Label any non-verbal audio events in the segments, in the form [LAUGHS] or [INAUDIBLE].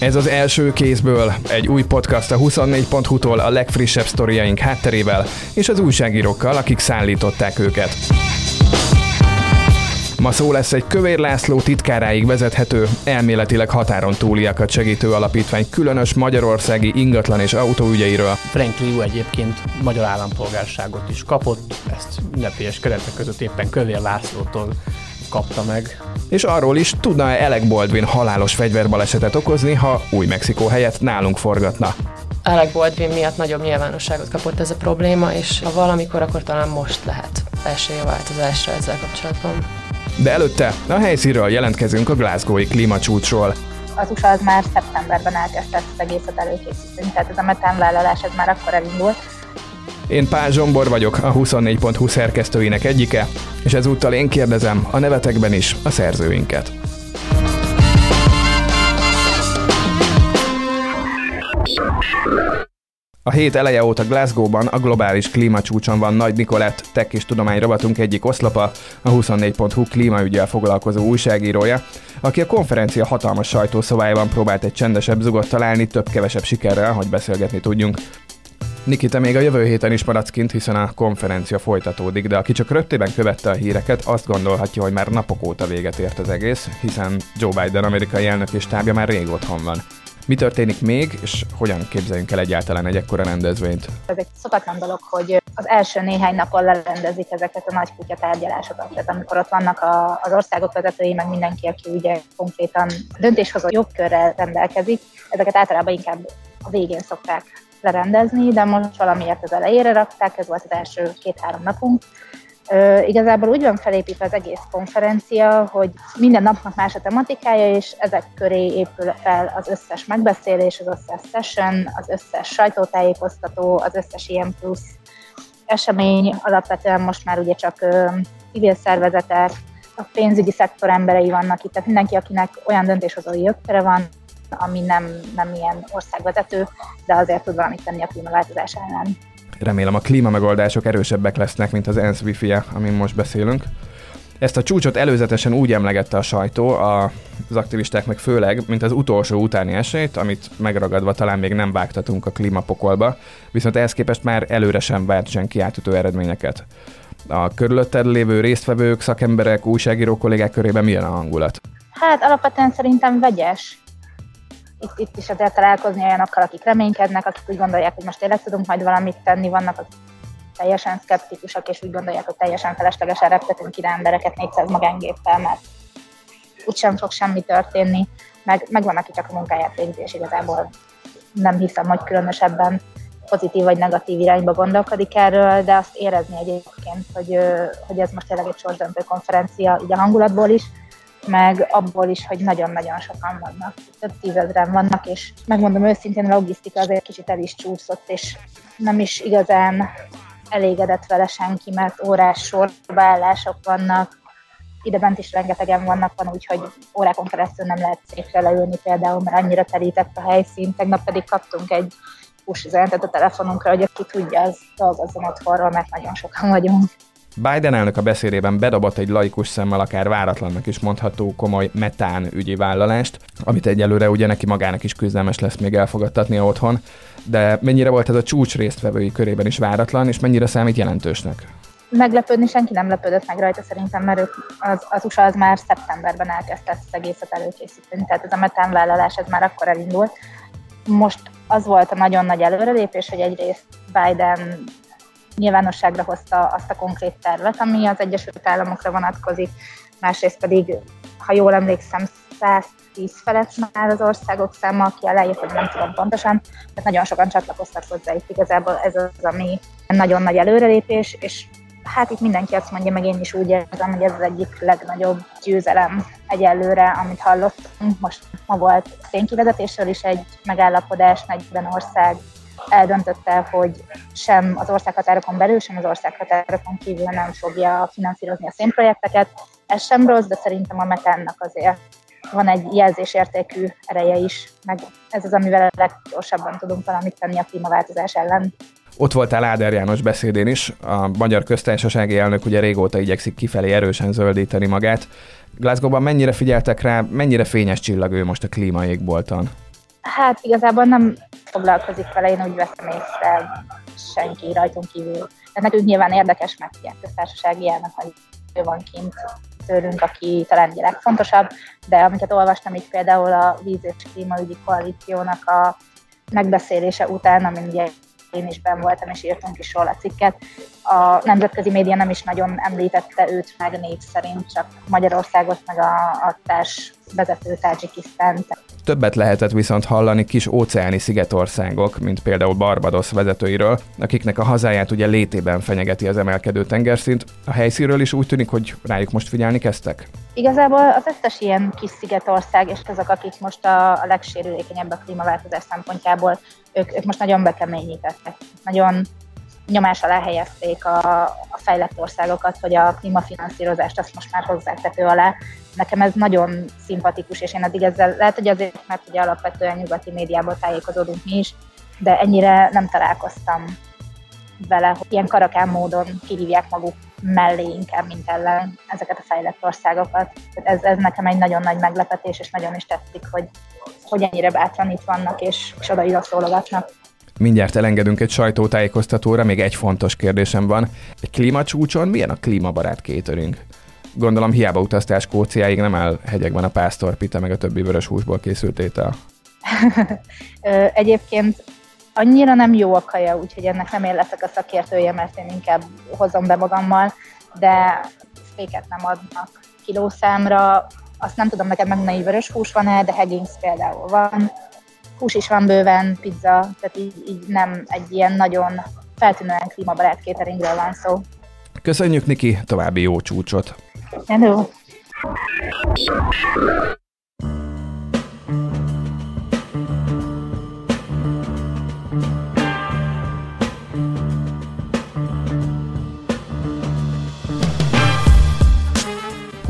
Ez az első kézből egy új podcast a 24.hu-tól a legfrissebb sztoriaink hátterével és az újságírókkal, akik szállították őket. Ma szó lesz egy Kövér László titkáráig vezethető, elméletileg határon túliakat segítő alapítvány különös magyarországi ingatlan és autóügyeiről. Frank Liu egyébként magyar állampolgárságot is kapott, ezt ünnepélyes keretek között éppen Kövér Lászlótól kapta meg. És arról is tudna Alec Baldwin halálos fegyverbalesetet okozni, ha új Mexikó helyett nálunk forgatna. Alec Baldwin miatt nagyobb nyilvánosságot kapott ez a probléma, és ha valamikor, akkor talán most lehet a változásra ezzel kapcsolatban. De előtte a helyszínről jelentkezünk a Glasgow-i klímacsúcsról. Az USA az már szeptemberben elkezdte ezt az egészet előkészíteni, tehát ez a metánvállalás ez már akkor elindult, én Pál Zsombor vagyok, a 24.20 szerkesztőinek egyike, és ezúttal én kérdezem a nevetekben is a szerzőinket. A hét eleje óta Glasgow-ban a globális klímacsúcson van Nagy Nikolett, tech és tudomány rovatunk egyik oszlapa, a 24.hu klímaügyel foglalkozó újságírója, aki a konferencia hatalmas sajtószobájában próbált egy csendesebb zugot találni, több-kevesebb sikerrel, hogy beszélgetni tudjunk. Nikita még a jövő héten is maradsz kint, hiszen a konferencia folytatódik, de aki csak röptében követte a híreket, azt gondolhatja, hogy már napok óta véget ért az egész, hiszen Joe Biden amerikai elnök és tábja már rég otthon van. Mi történik még, és hogyan képzeljünk el egyáltalán egy ekkora rendezvényt? Ez egy szokatlan dolog, hogy az első néhány napon lerendezik ezeket a nagy kutya tárgyalásokat. Tehát amikor ott vannak a, az országok vezetői, meg mindenki, aki ugye konkrétan döntéshozó jogkörrel rendelkezik, ezeket általában inkább a végén szokták lerendezni, de most valamiért az elejére rakták, ez volt az első két-három napunk. Ö, igazából úgy van felépítve az egész konferencia, hogy minden napnak más a tematikája, és ezek köré épül fel az összes megbeszélés, az összes session, az összes sajtótájékoztató, az összes ilyen plusz esemény. Alapvetően most már ugye csak ö, civil szervezetek, a pénzügyi szektor emberei vannak itt, tehát mindenki, akinek olyan döntéshozói jogköre van, ami nem, nem ilyen országvezető, de azért tud valamit tenni a klímaváltozás ellen. Remélem a klímamegoldások erősebbek lesznek, mint az ENSZ wifi -e, amin most beszélünk. Ezt a csúcsot előzetesen úgy emlegette a sajtó, az aktivisták meg főleg, mint az utolsó utáni esélyt, amit megragadva talán még nem vágtatunk a klímapokolba, viszont ehhez képest már előre sem várt senki átütő eredményeket. A körülötted lévő résztvevők, szakemberek, újságíró kollégák körében milyen a hangulat? Hát alapvetően szerintem vegyes itt, itt is azért találkozni olyanokkal, akik reménykednek, akik úgy gondolják, hogy most tényleg tudunk majd valamit tenni, vannak akik teljesen szkeptikusak, és úgy gondolják, hogy teljesen feleslegesen reptetünk ide embereket 400 magángéppel, mert úgysem fog semmi történni, meg, meg van, aki csak a munkáját végzi, és igazából nem hiszem, hogy különösebben pozitív vagy negatív irányba gondolkodik erről, de azt érezni egyébként, hogy, hogy ez most tényleg egy sorsdöntő konferencia, így a hangulatból is, meg abból is, hogy nagyon-nagyon sokan vannak, több tízezren vannak, és megmondom őszintén, a logisztika azért kicsit el is csúszott, és nem is igazán elégedett vele senki, mert órás sorbeállások vannak, ide bent is rengetegen vannak, van úgyhogy órákon keresztül nem lehet székre leülni például, mert annyira terített a helyszín. Tegnap pedig kaptunk egy push üzenetet a telefonunkra, hogy aki tudja, az dolgozzon otthonról, mert nagyon sokan vagyunk. Biden elnök a beszédében bedobott egy laikus szemmel akár váratlannak is mondható komoly metán ügyi vállalást, amit egyelőre ugye neki magának is küzdelmes lesz még elfogadtatni otthon, de mennyire volt ez a csúcs résztvevői körében is váratlan, és mennyire számít jelentősnek? Meglepődni senki nem lepődött meg rajta szerintem, mert ők, az, az USA az már szeptemberben elkezdte ezt az egészet előkészíteni, tehát ez a metánvállalás ez már akkor elindult. Most az volt a nagyon nagy előrelépés, hogy egyrészt Biden nyilvánosságra hozta azt a konkrét tervet, ami az Egyesült Államokra vonatkozik, másrészt pedig, ha jól emlékszem, 110 felett már az országok száma, aki aláírt, hogy nem tudom pontosan, tehát nagyon sokan csatlakoztak hozzá itt igazából ez az, ami nagyon nagy előrelépés, és hát itt mindenki azt mondja, meg én is úgy érzem, hogy ez az egyik legnagyobb győzelem egyelőre, amit hallottunk. Most ma volt szénkivezetésről is egy megállapodás, 40 ország eldöntötte, hogy sem az országhatárokon belül, sem az országhatárokon kívül nem fogja finanszírozni a szénprojekteket. Ez sem rossz, de szerintem a metánnak azért van egy jelzésértékű ereje is, meg ez az, amivel a leggyorsabban tudunk valamit tenni a klímaváltozás ellen. Ott voltál Áder János beszédén is, a magyar köztársasági elnök ugye régóta igyekszik kifelé erősen zöldíteni magát. Glasgow-ban mennyire figyeltek rá, mennyire fényes csillag ő most a klímaégbolton? Hát igazából nem foglalkozik vele, én úgy veszem észre senki rajtunk kívül. De nekünk nyilván érdekes, mert ilyen köztársasági elnök, hogy ő van kint tőlünk, aki talán ugye legfontosabb, de amiket olvastam így például a víz és klímaügyi koalíciónak a megbeszélése után, amin ugye én is ben voltam, és írtunk is róla cikket. A nemzetközi média nem is nagyon említette őt meg név szerint, csak Magyarországot, meg a, a társ vezető Tajikisztánt. Többet lehetett viszont hallani kis óceáni szigetországok, mint például Barbados vezetőiről, akiknek a hazáját ugye létében fenyegeti az emelkedő tengerszint. A helyszínről is úgy tűnik, hogy rájuk most figyelni kezdtek? Igazából az összes ilyen kis szigetország, és azok, akik most a, a legsérülékenyebb a klímaváltozás szempontjából, ők, ők most nagyon bekeményítettek. Nagyon nyomás alá helyezték a, a fejlett országokat, hogy a klímafinanszírozást azt most már hozzák tető alá. Nekem ez nagyon szimpatikus, és én addig ezzel, lehet, hogy azért, mert ugye alapvetően nyugati médiából tájékozódunk mi is, de ennyire nem találkoztam vele, hogy ilyen karakán módon kihívják maguk mellé inkább, mint ellen ezeket a fejlett országokat. Ez, ez nekem egy nagyon nagy meglepetés, és nagyon is tetszik, hogy, hogy ennyire bátran itt vannak, és, és oda szólogatnak. Mindjárt elengedünk egy sajtótájékoztatóra, még egy fontos kérdésem van. Egy klímacsúcson milyen a klímabarát catering? Gondolom hiába utaztál Skóciáig, nem áll hegyekben a pásztor pita, meg a többi vörös húsból készült étel. [LAUGHS] Egyébként annyira nem jó a kaja, úgyhogy ennek nem én leszek a szakértője, mert én inkább hozom be magammal, de féket nem adnak kilószámra. Azt nem tudom neked megmondani, vörös hús van-e, de Higgins például van. Hús is van bőven, pizza, tehát így, így nem egy ilyen nagyon feltűnően klímabarát cateringről van szó. Köszönjük, Niki, további jó csúcsot! Hello!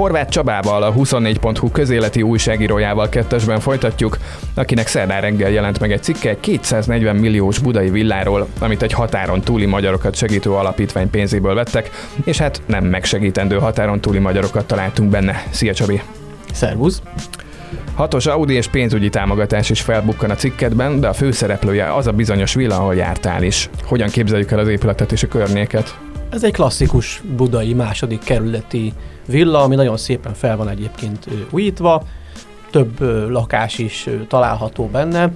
Horváth Csabával, a 24.hu közéleti újságírójával kettesben folytatjuk, akinek szerdán reggel jelent meg egy cikke 240 milliós budai villáról, amit egy határon túli magyarokat segítő alapítvány pénzéből vettek, és hát nem megsegítendő határon túli magyarokat találtunk benne. Szia Csabi! Szervusz! Hatos Audi és pénzügyi támogatás is felbukkan a cikketben, de a főszereplője az a bizonyos villa, ahol jártál is. Hogyan képzeljük el az épületet és a környéket? Ez egy klasszikus budai második kerületi villa, ami nagyon szépen fel van egyébként újítva, több lakás is található benne.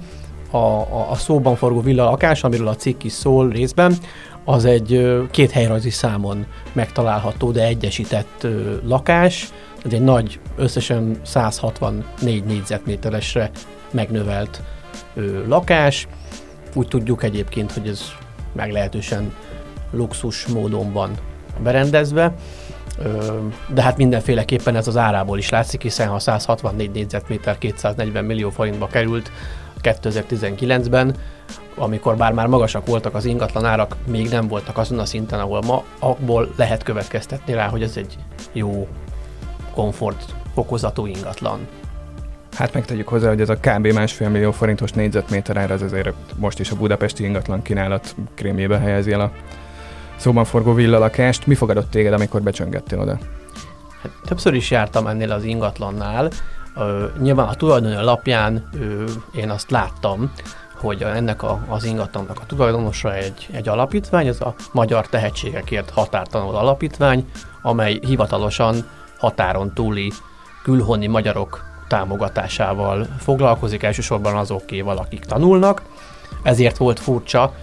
A, a, a szóban forgó villa lakás, amiről a cikk is szól részben, az egy két helyrajzi számon megtalálható, de egyesített lakás. Ez egy nagy, összesen 164 négyzetméteresre megnövelt lakás. Úgy tudjuk egyébként, hogy ez meglehetősen luxus módon van berendezve, de hát mindenféleképpen ez az árából is látszik, hiszen ha 164 négyzetméter 240 millió forintba került 2019-ben, amikor bár már magasak voltak az ingatlan árak, még nem voltak azon a szinten, ahol ma, abból lehet következtetni rá, hogy ez egy jó komfort fokozatú ingatlan. Hát megtegyük hozzá, hogy ez a kb. másfél millió forintos négyzetméter ára, ez azért most is a budapesti ingatlan kínálat krémjébe helyezi el a szóban forgó villalakást. Mi fogadott téged, amikor becsöngettél oda? Hát, többször is jártam ennél az ingatlannál. Ö, nyilván a tulajdoni lapján ö, én azt láttam, hogy ennek a, az ingatlannak a tulajdonosa egy, egy alapítvány, ez a Magyar Tehetségekért Határtanul Alapítvány, amely hivatalosan határon túli külhoni magyarok támogatásával foglalkozik, elsősorban azokéval, akik tanulnak. Ezért volt furcsa,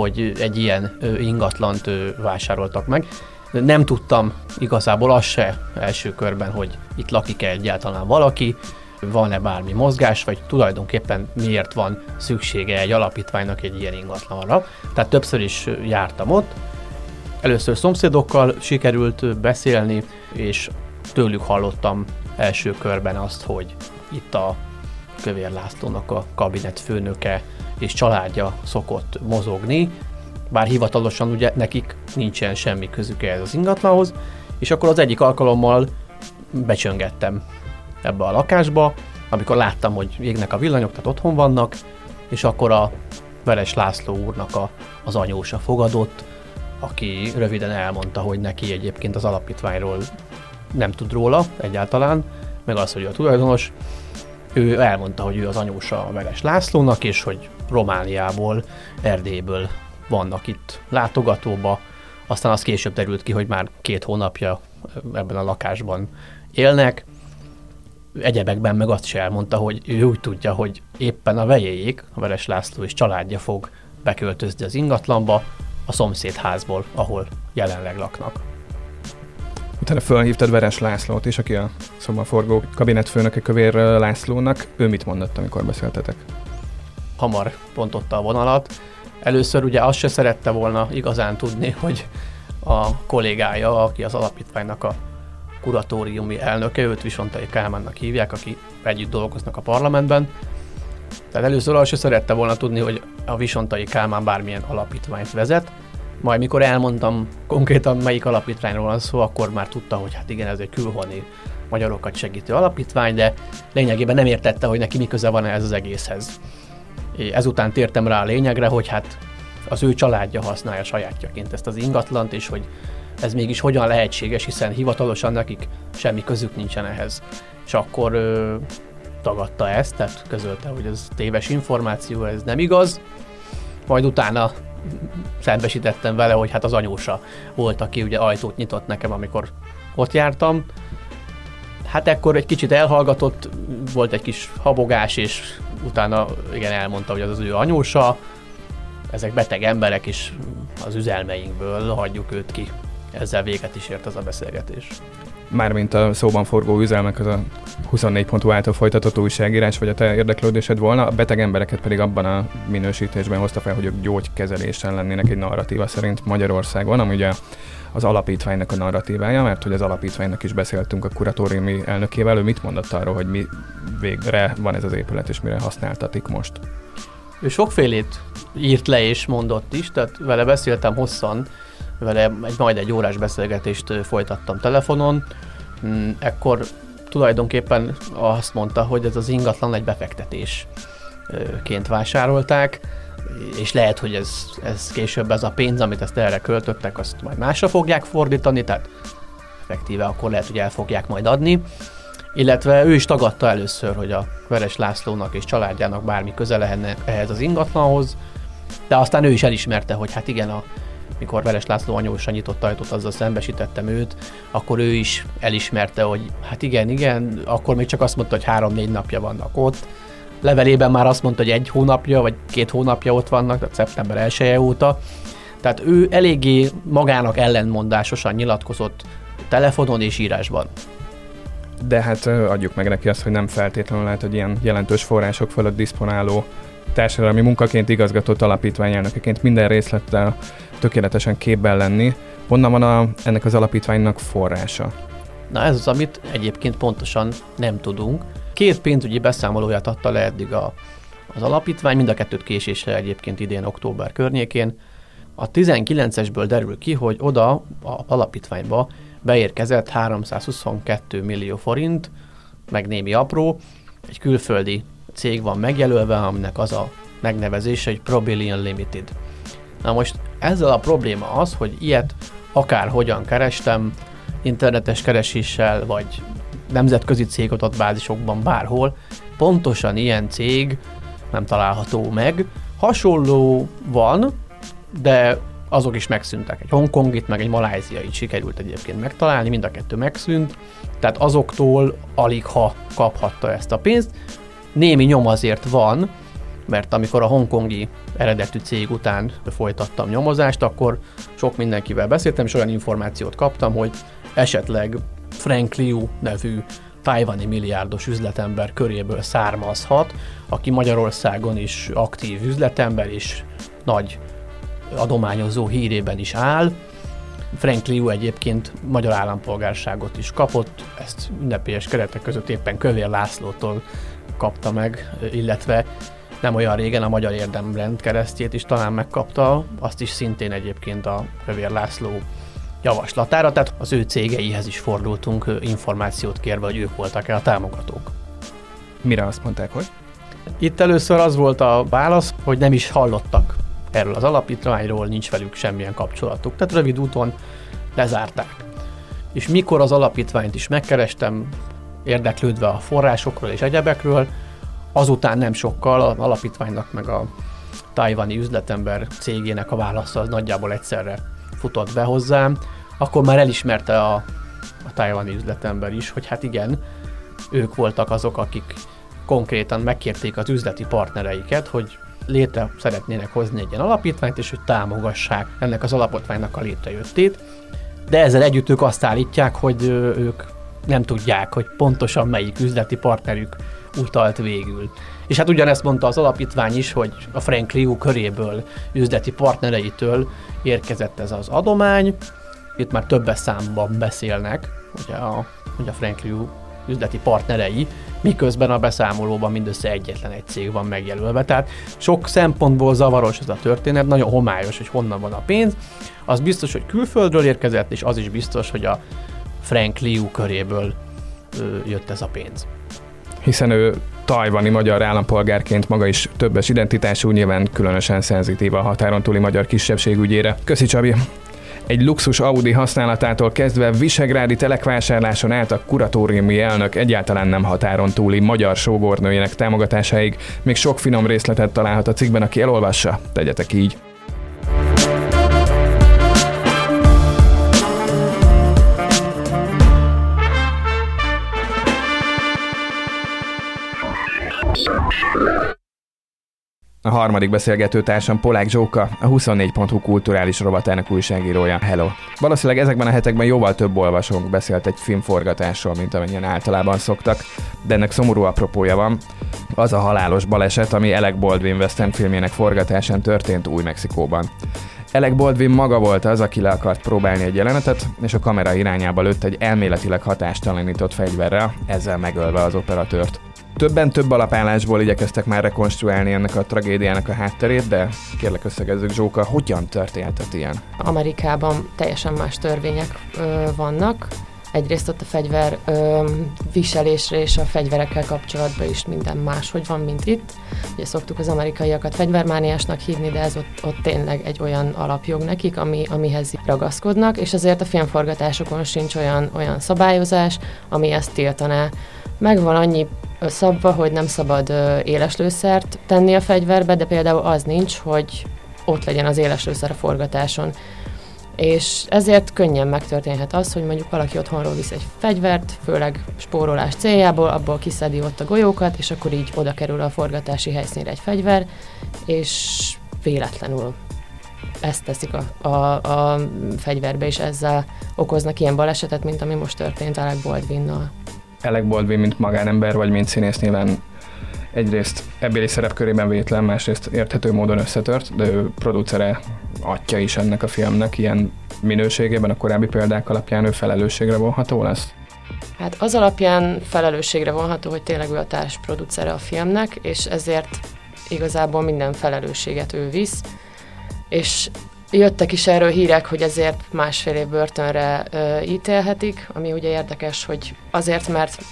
hogy egy ilyen ingatlant vásároltak meg. Nem tudtam igazából az se első körben, hogy itt lakik-e egyáltalán valaki, van-e bármi mozgás, vagy tulajdonképpen miért van szüksége egy alapítványnak egy ilyen ingatlanra. Tehát többször is jártam ott. Először szomszédokkal sikerült beszélni, és tőlük hallottam első körben azt, hogy itt a Kövér Lászlónak a kabinet főnöke és családja szokott mozogni, bár hivatalosan ugye nekik nincsen semmi közük ehhez az ingatlanhoz, és akkor az egyik alkalommal becsöngettem ebbe a lakásba, amikor láttam, hogy égnek a villanyok, tehát otthon vannak, és akkor a Veres László úrnak a, az anyósa fogadott, aki röviden elmondta, hogy neki egyébként az alapítványról nem tud róla egyáltalán, meg az, hogy a tulajdonos, ő elmondta, hogy ő az anyósa a Veres Lászlónak, és hogy Romániából, Erdélyből vannak itt látogatóba. Aztán az később derült ki, hogy már két hónapja ebben a lakásban élnek. Egyebekben meg azt is elmondta, hogy ő úgy tudja, hogy éppen a vejéjék, a Veres László és családja fog beköltözni az ingatlanba a szomszédházból, ahol jelenleg laknak. Utána fölhívtad Veres Lászlót is, aki a szobaforgó kabinetfőnöke Kövér Lászlónak. Ő mit mondott, amikor beszéltetek? Hamar pontotta a vonalat. Először ugye azt se szerette volna igazán tudni, hogy a kollégája, aki az alapítványnak a kuratóriumi elnöke, őt Visontai Kálmánnak hívják, aki együtt dolgoznak a parlamentben. Tehát először azt se szerette volna tudni, hogy a Visontai Kálmán bármilyen alapítványt vezet, majd mikor elmondtam konkrétan melyik alapítványról van szó, akkor már tudta, hogy hát igen, ez egy külhoni magyarokat segítő alapítvány, de lényegében nem értette, hogy neki mi köze van ez az egészhez. Ezután tértem rá a lényegre, hogy hát az ő családja használja sajátjaként ezt az ingatlant, és hogy ez mégis hogyan lehetséges, hiszen hivatalosan nekik semmi közük nincsen ehhez. És akkor ö, tagadta ezt, tehát közölte, hogy ez téves információ, ez nem igaz. Majd utána szembesítettem vele, hogy hát az anyósa volt, aki ugye ajtót nyitott nekem, amikor ott jártam. Hát ekkor egy kicsit elhallgatott, volt egy kis habogás, és utána igen elmondta, hogy az az ő anyósa, ezek beteg emberek, és az üzelmeinkből hagyjuk őt ki. Ezzel véget is ért az a beszélgetés. Mármint a szóban forgó üzelmek, az a 24 pontú által folytatott újságírás, vagy a te érdeklődésed volna, a beteg embereket pedig abban a minősítésben hozta fel, hogy ők gyógykezelésen lennének egy narratíva szerint Magyarországon, ami ugye az alapítványnak a narratívája, mert hogy az alapítványnak is beszéltünk a kuratóriumi elnökével, ő mit mondott arról, hogy mi végre van ez az épület, és mire használtatik most? Ő sokfélét írt le és mondott is, tehát vele beszéltem hosszan, vele egy, majd egy órás beszélgetést folytattam telefonon, mm, ekkor tulajdonképpen azt mondta, hogy ez az ingatlan egy befektetésként vásárolták, és lehet, hogy ez, ez később ez a pénz, amit ezt erre költöttek, azt majd másra fogják fordítani, tehát effektíve akkor lehet, hogy el fogják majd adni. Illetve ő is tagadta először, hogy a Veres Lászlónak és családjának bármi köze lenne ehhez az ingatlanhoz, de aztán ő is elismerte, hogy hát igen, a, mikor Veres László anyósa nyitott ajtót, azzal szembesítettem őt, akkor ő is elismerte, hogy hát igen, igen, akkor még csak azt mondta, hogy három-négy napja vannak ott. Levelében már azt mondta, hogy egy hónapja, vagy két hónapja ott vannak, tehát szeptember 1 -e óta. Tehát ő eléggé magának ellenmondásosan nyilatkozott telefonon és írásban. De hát adjuk meg neki azt, hogy nem feltétlenül lehet, hogy ilyen jelentős források fölött diszponáló társadalmi munkaként igazgatott alapítványelnökeként minden részlettel tökéletesen képben lenni. Honnan van a, ennek az alapítványnak forrása? Na ez az, amit egyébként pontosan nem tudunk. Két pénzügyi beszámolóját adta le eddig a, az alapítvány, mind a kettőt késésre egyébként idén október környékén. A 19-esből derül ki, hogy oda a alapítványba beérkezett 322 millió forint, meg némi apró, egy külföldi cég van megjelölve, aminek az a megnevezése, hogy Probillion Limited. Na most ezzel a probléma az, hogy ilyet akár hogyan kerestem, internetes kereséssel, vagy nemzetközi cégadatbázisokban bárhol, pontosan ilyen cég nem található meg. Hasonló van, de azok is megszűntek. Egy hongkongit, meg egy maláziait sikerült egyébként megtalálni, mind a kettő megszűnt, tehát azoktól alig ha kaphatta ezt a pénzt. Némi nyom azért van, mert amikor a hongkongi eredetű cég után folytattam nyomozást, akkor sok mindenkivel beszéltem, és olyan információt kaptam, hogy esetleg Frank Liu nevű tájvani milliárdos üzletember köréből származhat, aki Magyarországon is aktív üzletember és nagy adományozó hírében is áll. Frank Liu egyébként magyar állampolgárságot is kapott, ezt ünnepélyes keretek között éppen Kövér Lászlótól kapta meg, illetve nem olyan régen a Magyar Érdemrend keresztjét is talán megkapta, azt is szintén egyébként a Kövér László javaslatára, tehát az ő cégeihez is fordultunk információt kérve, hogy ők voltak-e a támogatók. Mire azt mondták, hogy? Itt először az volt a válasz, hogy nem is hallottak erről az alapítványról, nincs velük semmilyen kapcsolatuk. Tehát rövid úton lezárták. És mikor az alapítványt is megkerestem, érdeklődve a forrásokról és egyebekről, azután nem sokkal az alapítványnak meg a tajvani üzletember cégének a válasza az nagyjából egyszerre futott be hozzám, akkor már elismerte a, a tajvani üzletember is, hogy hát igen, ők voltak azok, akik konkrétan megkérték az üzleti partnereiket, hogy létre szeretnének hozni egy ilyen alapítványt, és hogy támogassák ennek az alapítványnak a létrejöttét. De ezzel együtt ők azt állítják, hogy ők nem tudják, hogy pontosan melyik üzleti partnerük utalt végül. És hát ugyanezt mondta az alapítvány is, hogy a Frank Liu köréből, üzleti partnereitől érkezett ez az adomány. Itt már többes számban beszélnek, ugye a, hogy a Frank Liu üzleti partnerei, miközben a beszámolóban mindössze egyetlen egy cég van megjelölve. Tehát sok szempontból zavaros ez a történet, nagyon homályos, hogy honnan van a pénz. Az biztos, hogy külföldről érkezett, és az is biztos, hogy a Frank Liu köréből ö, jött ez a pénz. Hiszen ő tajvani magyar állampolgárként maga is többes identitású, nyilván különösen szenzitív a határon túli magyar kisebbség ügyére. Köszi Csabi! Egy luxus Audi használatától kezdve Visegrádi telekvásárláson át a kuratóriumi elnök egyáltalán nem határon túli magyar sógornőjének támogatásáig még sok finom részletet találhat a cikkben, aki elolvassa, tegyetek így. A harmadik beszélgető társam Polák Zsóka, a 24.hu kulturális rovatának újságírója. Hello! Valószínűleg ezekben a hetekben jóval több olvasónk beszélt egy filmforgatásról, mint amennyien általában szoktak, de ennek szomorú apropója van. Az a halálos baleset, ami Alec Baldwin western filmjének forgatásán történt Új-Mexikóban. Alec Baldwin maga volt az, aki le akart próbálni egy jelenetet, és a kamera irányába lőtt egy elméletileg hatástalanított fegyverrel, ezzel megölve az operatőrt. Többen több alapállásból igyekeztek már rekonstruálni ennek a tragédiának a hátterét, de kérlek összegezzük Zsóka, hogyan történhetett ilyen? Amerikában teljesen más törvények ö, vannak. Egyrészt ott a fegyver ö, viselésre és a fegyverekkel kapcsolatban is minden máshogy van, mint itt. Ugye szoktuk az amerikaiakat fegyvermániásnak hívni, de ez ott, ott tényleg egy olyan alapjog nekik, ami, amihez ragaszkodnak, és azért a filmforgatásokon sincs olyan, olyan szabályozás, ami ezt tiltaná. Megvan annyi szabva, hogy nem szabad éles lőszert tenni a fegyverbe, de például az nincs, hogy ott legyen az éles a forgatáson. És ezért könnyen megtörténhet az, hogy mondjuk valaki otthonról visz egy fegyvert, főleg spórolás céljából, abból kiszedi ott a golyókat, és akkor így oda kerül a forgatási helyszínre egy fegyver, és véletlenül ezt teszik a, a, a fegyverbe, és ezzel okoznak ilyen balesetet, mint ami most történt Alec Baldwinnal. Alec Baldwin, mint magánember, vagy mint színész nyilván egyrészt ebbéli szerepkörében vétlen, másrészt érthető módon összetört, de ő producere, atya is ennek a filmnek, ilyen minőségében a korábbi példák alapján ő felelősségre vonható lesz? Hát az alapján felelősségre vonható, hogy tényleg ő a társproducere a filmnek, és ezért igazából minden felelősséget ő visz, és Jöttek is erről hírek, hogy ezért másfél év börtönre ö, ítélhetik, ami ugye érdekes, hogy azért, mert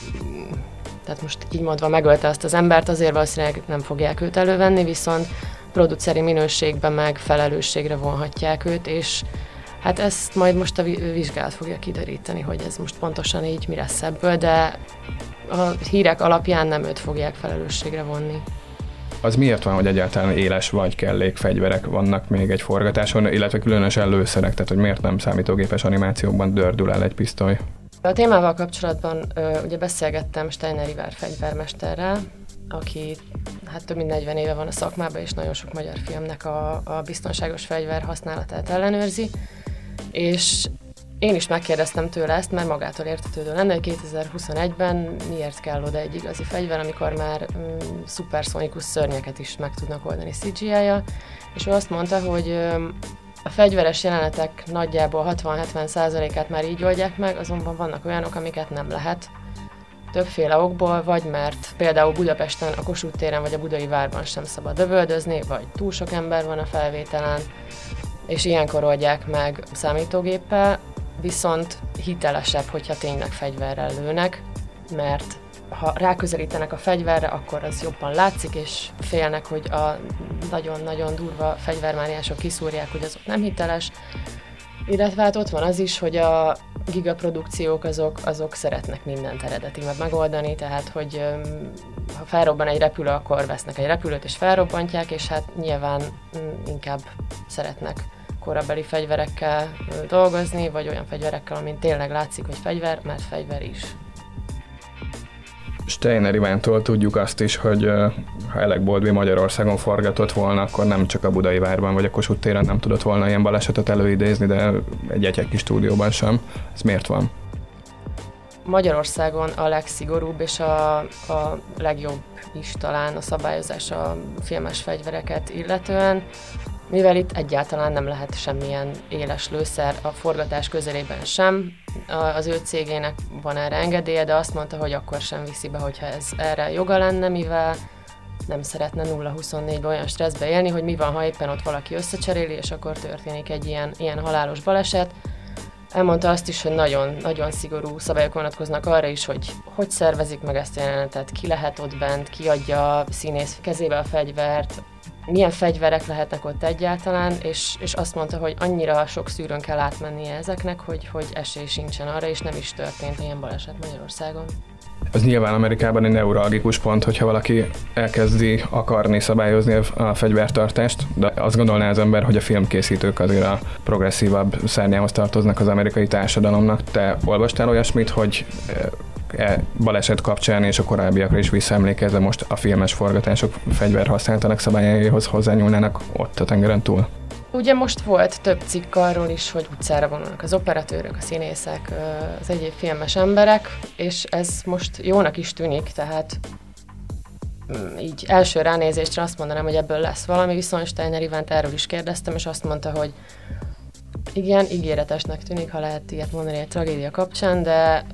tehát most így mondva megölte azt az embert, azért valószínűleg nem fogják őt elővenni, viszont produceri minőségben meg felelősségre vonhatják őt, és hát ezt majd most a vizsgálat fogja kideríteni, hogy ez most pontosan így mi lesz ebből, de a hírek alapján nem őt fogják felelősségre vonni az miért van, hogy egyáltalán éles vagy kellék fegyverek vannak még egy forgatáson, illetve különösen lőszerek, tehát hogy miért nem számítógépes animációkban dördül el egy pisztoly? A témával kapcsolatban ö, ugye beszélgettem Steiner Ivár fegyvermesterrel, aki hát több mint 40 éve van a szakmában, és nagyon sok magyar filmnek a, a biztonságos fegyver használatát ellenőrzi, és én is megkérdeztem tőle ezt, mert magától értetődő lenne, hogy 2021-ben miért kell oda egy igazi fegyver, amikor már um, szuperszonikus szörnyeket is meg tudnak oldani CGI-ja, és ő azt mondta, hogy um, a fegyveres jelenetek nagyjából 60-70%-át már így oldják meg, azonban vannak olyanok, amiket nem lehet. Többféle okból, vagy mert például Budapesten, a Kossuth téren vagy a Budai várban sem szabad dövöldözni, vagy túl sok ember van a felvételen, és ilyenkor oldják meg számítógéppel, viszont hitelesebb, hogyha tényleg fegyverrel lőnek, mert ha ráközelítenek a fegyverre, akkor az jobban látszik, és félnek, hogy a nagyon-nagyon durva fegyvermániások kiszúrják, hogy az nem hiteles. Illetve hát ott van az is, hogy a gigaprodukciók azok, azok szeretnek mindent eredeti megoldani, tehát hogy ha felrobban egy repülő, akkor vesznek egy repülőt és felrobbantják, és hát nyilván mm, inkább szeretnek korabeli fegyverekkel dolgozni, vagy olyan fegyverekkel, amin tényleg látszik, hogy fegyver, mert fegyver is. Steiner Ivántól tudjuk azt is, hogy ha Elek Boldvi Magyarországon forgatott volna, akkor nem csak a Budai Várban vagy a Kossuth téren nem tudott volna ilyen balesetet előidézni, de egy kis stúdióban sem. Ez miért van? Magyarországon a legszigorúbb és a, a legjobb is talán a szabályozás a filmes fegyvereket illetően mivel itt egyáltalán nem lehet semmilyen éles lőszer a forgatás közelében sem. Az ő cégének van erre engedélye, de azt mondta, hogy akkor sem viszi be, hogyha ez erre joga lenne, mivel nem szeretne 0-24-ben olyan stresszbe élni, hogy mi van, ha éppen ott valaki összecseréli, és akkor történik egy ilyen, ilyen halálos baleset. Elmondta azt is, hogy nagyon, nagyon szigorú szabályok vonatkoznak arra is, hogy hogy szervezik meg ezt a jelenetet, ki lehet ott bent, ki adja a színész kezébe a fegyvert, milyen fegyverek lehetnek ott egyáltalán, és, és azt mondta, hogy annyira sok szűrőn kell átmennie ezeknek, hogy, hogy esély sincsen arra, és nem is történt ilyen baleset Magyarországon. Ez nyilván Amerikában egy neuralgikus pont, hogyha valaki elkezdi akarni szabályozni a fegyvertartást, de azt gondolná az ember, hogy a filmkészítők azért a progresszívabb szárnyához tartoznak az amerikai társadalomnak. Te olvastál olyasmit, hogy e baleset kapcsán és a korábbiakra is visszaemlékezve most a filmes forgatások fegyverhasználatának szabályaihoz hozzányúlnának ott a tengeren túl? Ugye most volt több cikk arról is, hogy utcára vonulnak az operatőrök, a színészek, az egyéb filmes emberek, és ez most jónak is tűnik, tehát mm, így első ránézésre azt mondanám, hogy ebből lesz valami, viszont Steiner Ivánt erről is kérdeztem, és azt mondta, hogy igen, ígéretesnek tűnik, ha lehet ilyet mondani egy tragédia kapcsán, de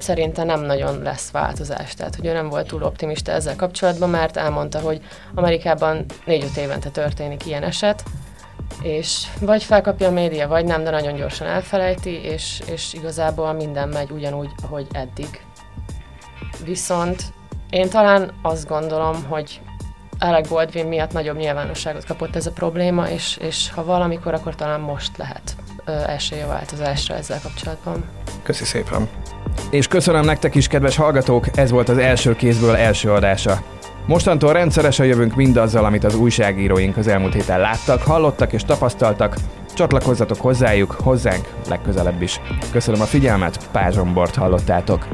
szerintem nem nagyon lesz változás. Tehát, hogy ő nem volt túl optimista ezzel kapcsolatban, mert elmondta, hogy Amerikában 4-5 évente történik ilyen eset, és vagy felkapja a média, vagy nem, de nagyon gyorsan elfelejti, és, és igazából minden megy ugyanúgy, ahogy eddig. Viszont én talán azt gondolom, hogy Alec Baldwin miatt nagyobb nyilvánosságot kapott ez a probléma, és, és ha valamikor, akkor talán most lehet ö, esély a változásra ezzel kapcsolatban. Köszi szépen! És köszönöm nektek is, kedves hallgatók, ez volt az első kézből első adása. Mostantól rendszeresen jövünk mindazzal, amit az újságíróink az elmúlt héten láttak, hallottak és tapasztaltak. Csatlakozzatok hozzájuk, hozzánk legközelebb is. Köszönöm a figyelmet, Pázsombort hallottátok.